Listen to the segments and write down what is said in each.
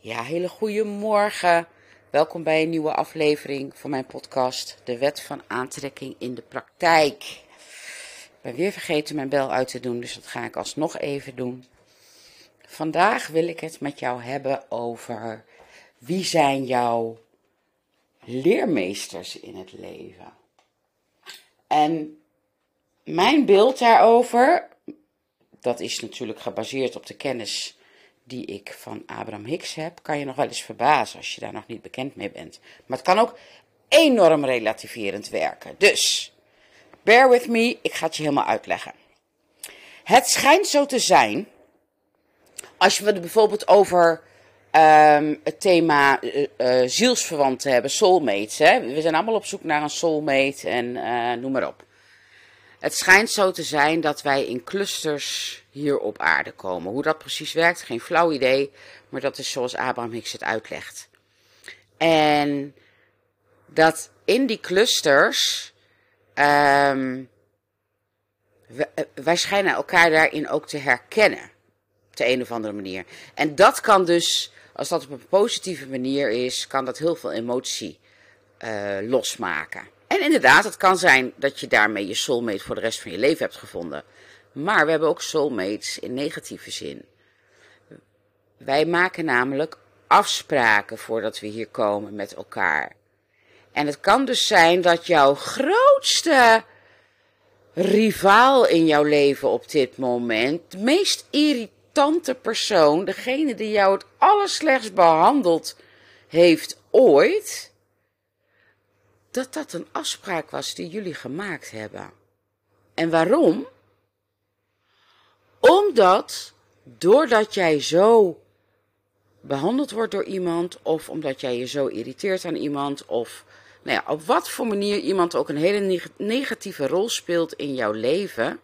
Ja, hele goede morgen. Welkom bij een nieuwe aflevering van mijn podcast De Wet van Aantrekking in de Praktijk. Ik ben weer vergeten mijn bel uit te doen, dus dat ga ik alsnog even doen. Vandaag wil ik het met jou hebben over wie zijn jouw leermeesters in het leven. En mijn beeld daarover, dat is natuurlijk gebaseerd op de kennis die ik van Abraham Hicks heb, kan je nog wel eens verbazen als je daar nog niet bekend mee bent. Maar het kan ook enorm relativerend werken. Dus, bear with me, ik ga het je helemaal uitleggen. Het schijnt zo te zijn, als we het bijvoorbeeld over um, het thema uh, zielsverwanten hebben, soulmates. Hè? We zijn allemaal op zoek naar een soulmate en uh, noem maar op. Het schijnt zo te zijn dat wij in clusters hier op aarde komen. Hoe dat precies werkt, geen flauw idee, maar dat is zoals Abraham Hicks het uitlegt. En dat in die clusters, um, wij schijnen elkaar daarin ook te herkennen, op de een of andere manier. En dat kan dus, als dat op een positieve manier is, kan dat heel veel emotie uh, losmaken. En inderdaad, het kan zijn dat je daarmee je soulmate voor de rest van je leven hebt gevonden. Maar we hebben ook soulmates in negatieve zin. Wij maken namelijk afspraken voordat we hier komen met elkaar. En het kan dus zijn dat jouw grootste rivaal in jouw leven op dit moment, de meest irritante persoon, degene die jou het allerslechtst behandeld heeft ooit, dat dat een afspraak was die jullie gemaakt hebben. En waarom? Omdat, doordat jij zo behandeld wordt door iemand, of omdat jij je zo irriteert aan iemand, of nou ja, op wat voor manier iemand ook een hele negatieve rol speelt in jouw leven,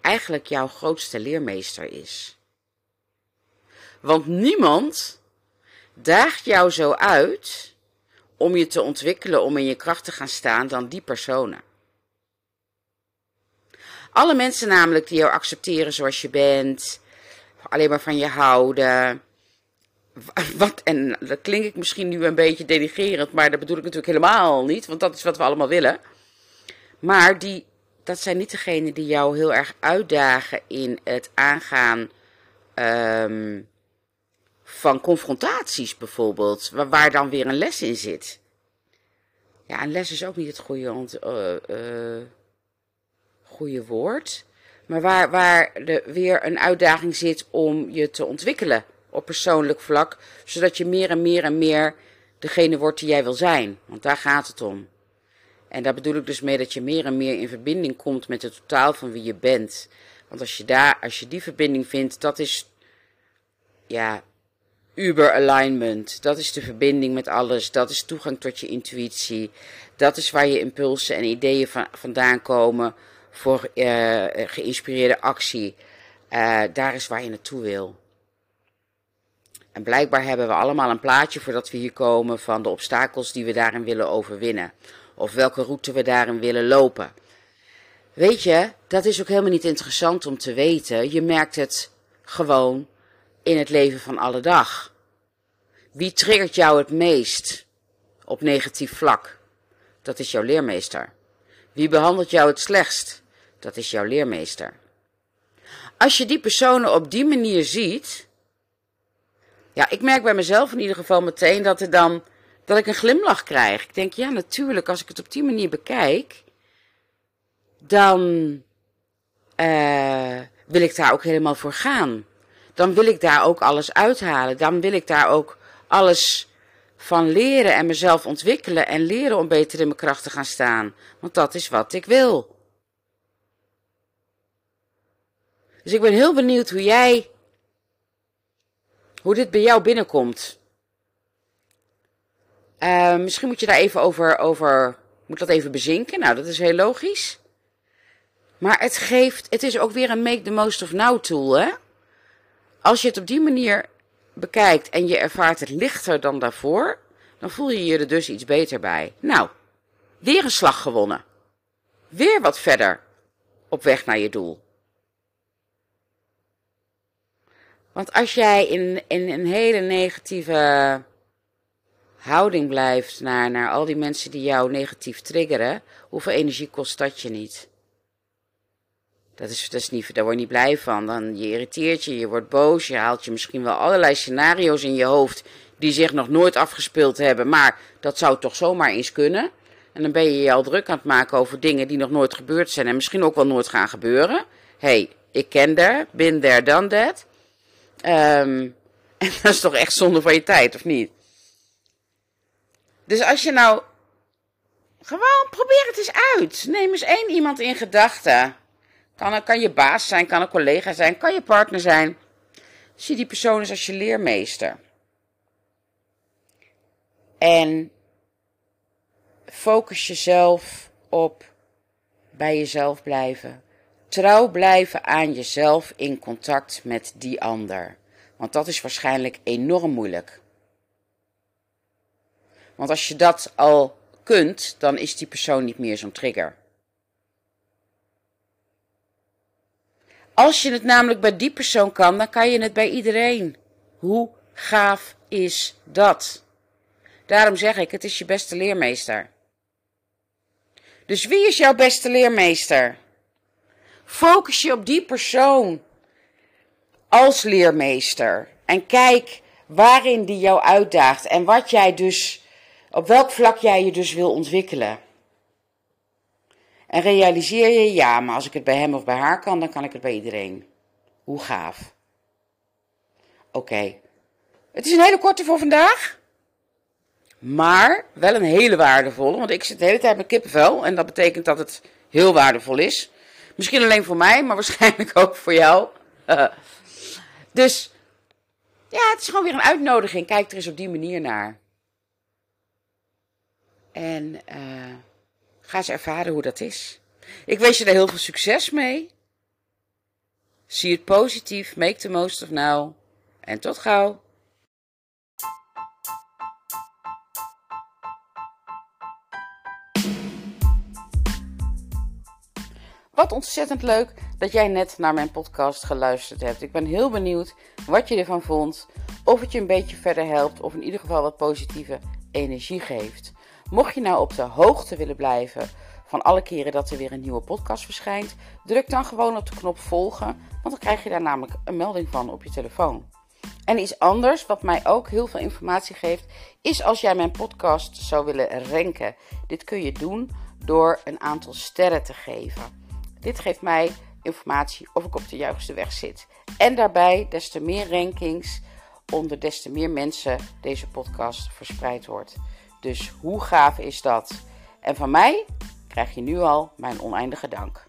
eigenlijk jouw grootste leermeester is. Want niemand daagt jou zo uit om je te ontwikkelen, om in je kracht te gaan staan, dan die personen. Alle mensen namelijk die jou accepteren zoals je bent, alleen maar van je houden. Wat, en dat klink ik misschien nu een beetje denigerend, maar dat bedoel ik natuurlijk helemaal niet, want dat is wat we allemaal willen. Maar die, dat zijn niet degenen die jou heel erg uitdagen in het aangaan um, van confrontaties bijvoorbeeld, waar, waar, dan weer een les in zit. Ja, een les is ook niet het goede, uh, uh, goede woord, maar waar, waar er weer een uitdaging zit om je te ontwikkelen op persoonlijk vlak, zodat je meer en meer en meer degene wordt die jij wil zijn. Want daar gaat het om. En daar bedoel ik dus mee dat je meer en meer in verbinding komt met het totaal van wie je bent. Want als je daar, als je die verbinding vindt, dat is, ja, Uber alignment. Dat is de verbinding met alles. Dat is toegang tot je intuïtie. Dat is waar je impulsen en ideeën van, vandaan komen voor uh, geïnspireerde actie. Uh, daar is waar je naartoe wil. En blijkbaar hebben we allemaal een plaatje voordat we hier komen van de obstakels die we daarin willen overwinnen. Of welke route we daarin willen lopen. Weet je, dat is ook helemaal niet interessant om te weten. Je merkt het gewoon in het leven van alle dag. Wie triggert jou het meest op negatief vlak? Dat is jouw leermeester. Wie behandelt jou het slechtst? Dat is jouw leermeester. Als je die personen op die manier ziet, ja, ik merk bij mezelf in ieder geval meteen dat er dan, dat ik een glimlach krijg. Ik denk, ja, natuurlijk, als ik het op die manier bekijk, dan uh, wil ik daar ook helemaal voor gaan dan wil ik daar ook alles uithalen. Dan wil ik daar ook alles van leren en mezelf ontwikkelen en leren om beter in mijn kracht te gaan staan. Want dat is wat ik wil. Dus ik ben heel benieuwd hoe jij, hoe dit bij jou binnenkomt. Uh, misschien moet je daar even over, over, moet dat even bezinken. Nou, dat is heel logisch. Maar het geeft, het is ook weer een make the most of now tool, hè? Als je het op die manier bekijkt en je ervaart het lichter dan daarvoor, dan voel je je er dus iets beter bij. Nou, weer een slag gewonnen. Weer wat verder op weg naar je doel. Want als jij in, in een hele negatieve houding blijft naar, naar al die mensen die jou negatief triggeren, hoeveel energie kost dat je niet? Dat is, dat is niet, daar word je niet blij van. Dan je irriteert je, je wordt boos, je haalt je misschien wel allerlei scenario's in je hoofd die zich nog nooit afgespeeld hebben, maar dat zou toch zomaar eens kunnen. En dan ben je je al druk aan het maken over dingen die nog nooit gebeurd zijn en misschien ook wel nooit gaan gebeuren. hey, ik ken daar, bin there, done that. Um, en dat is toch echt zonde van je tijd, of niet? Dus als je nou. Gewoon probeer het eens uit. Neem eens één iemand in gedachten. Kan, kan je baas zijn, kan een collega zijn, kan je partner zijn. Zie die persoon eens als je leermeester. En focus jezelf op bij jezelf blijven. Trouw blijven aan jezelf in contact met die ander. Want dat is waarschijnlijk enorm moeilijk. Want als je dat al kunt, dan is die persoon niet meer zo'n trigger. Als je het namelijk bij die persoon kan, dan kan je het bij iedereen. Hoe gaaf is dat? Daarom zeg ik, het is je beste leermeester. Dus wie is jouw beste leermeester? Focus je op die persoon als leermeester. En kijk waarin die jou uitdaagt en wat jij dus, op welk vlak jij je dus wil ontwikkelen. En realiseer je, ja, maar als ik het bij hem of bij haar kan, dan kan ik het bij iedereen. Hoe gaaf. Oké. Het is een hele korte voor vandaag. Maar wel een hele waardevolle. Want ik zit de hele tijd met kippenvel. En dat betekent dat het heel waardevol is. Misschien alleen voor mij, maar waarschijnlijk ook voor jou. dus ja, het is gewoon weer een uitnodiging. Kijk er eens op die manier naar. En uh, ga eens ervaren hoe dat is. Ik wens je er heel veel succes mee. Zie het positief. Make the most of now. En tot gauw. Wat ontzettend leuk dat jij net naar mijn podcast geluisterd hebt. Ik ben heel benieuwd wat je ervan vond. Of het je een beetje verder helpt. Of in ieder geval wat positieve energie geeft. Mocht je nou op de hoogte willen blijven van alle keren dat er weer een nieuwe podcast verschijnt, druk dan gewoon op de knop volgen. Want dan krijg je daar namelijk een melding van op je telefoon. En iets anders, wat mij ook heel veel informatie geeft, is als jij mijn podcast zou willen ranken. Dit kun je doen door een aantal sterren te geven. Dit geeft mij informatie of ik op de juiste weg zit. En daarbij, des te meer rankings, onder des te meer mensen deze podcast verspreid wordt. Dus hoe gaaf is dat? En van mij krijg je nu al mijn oneindige dank.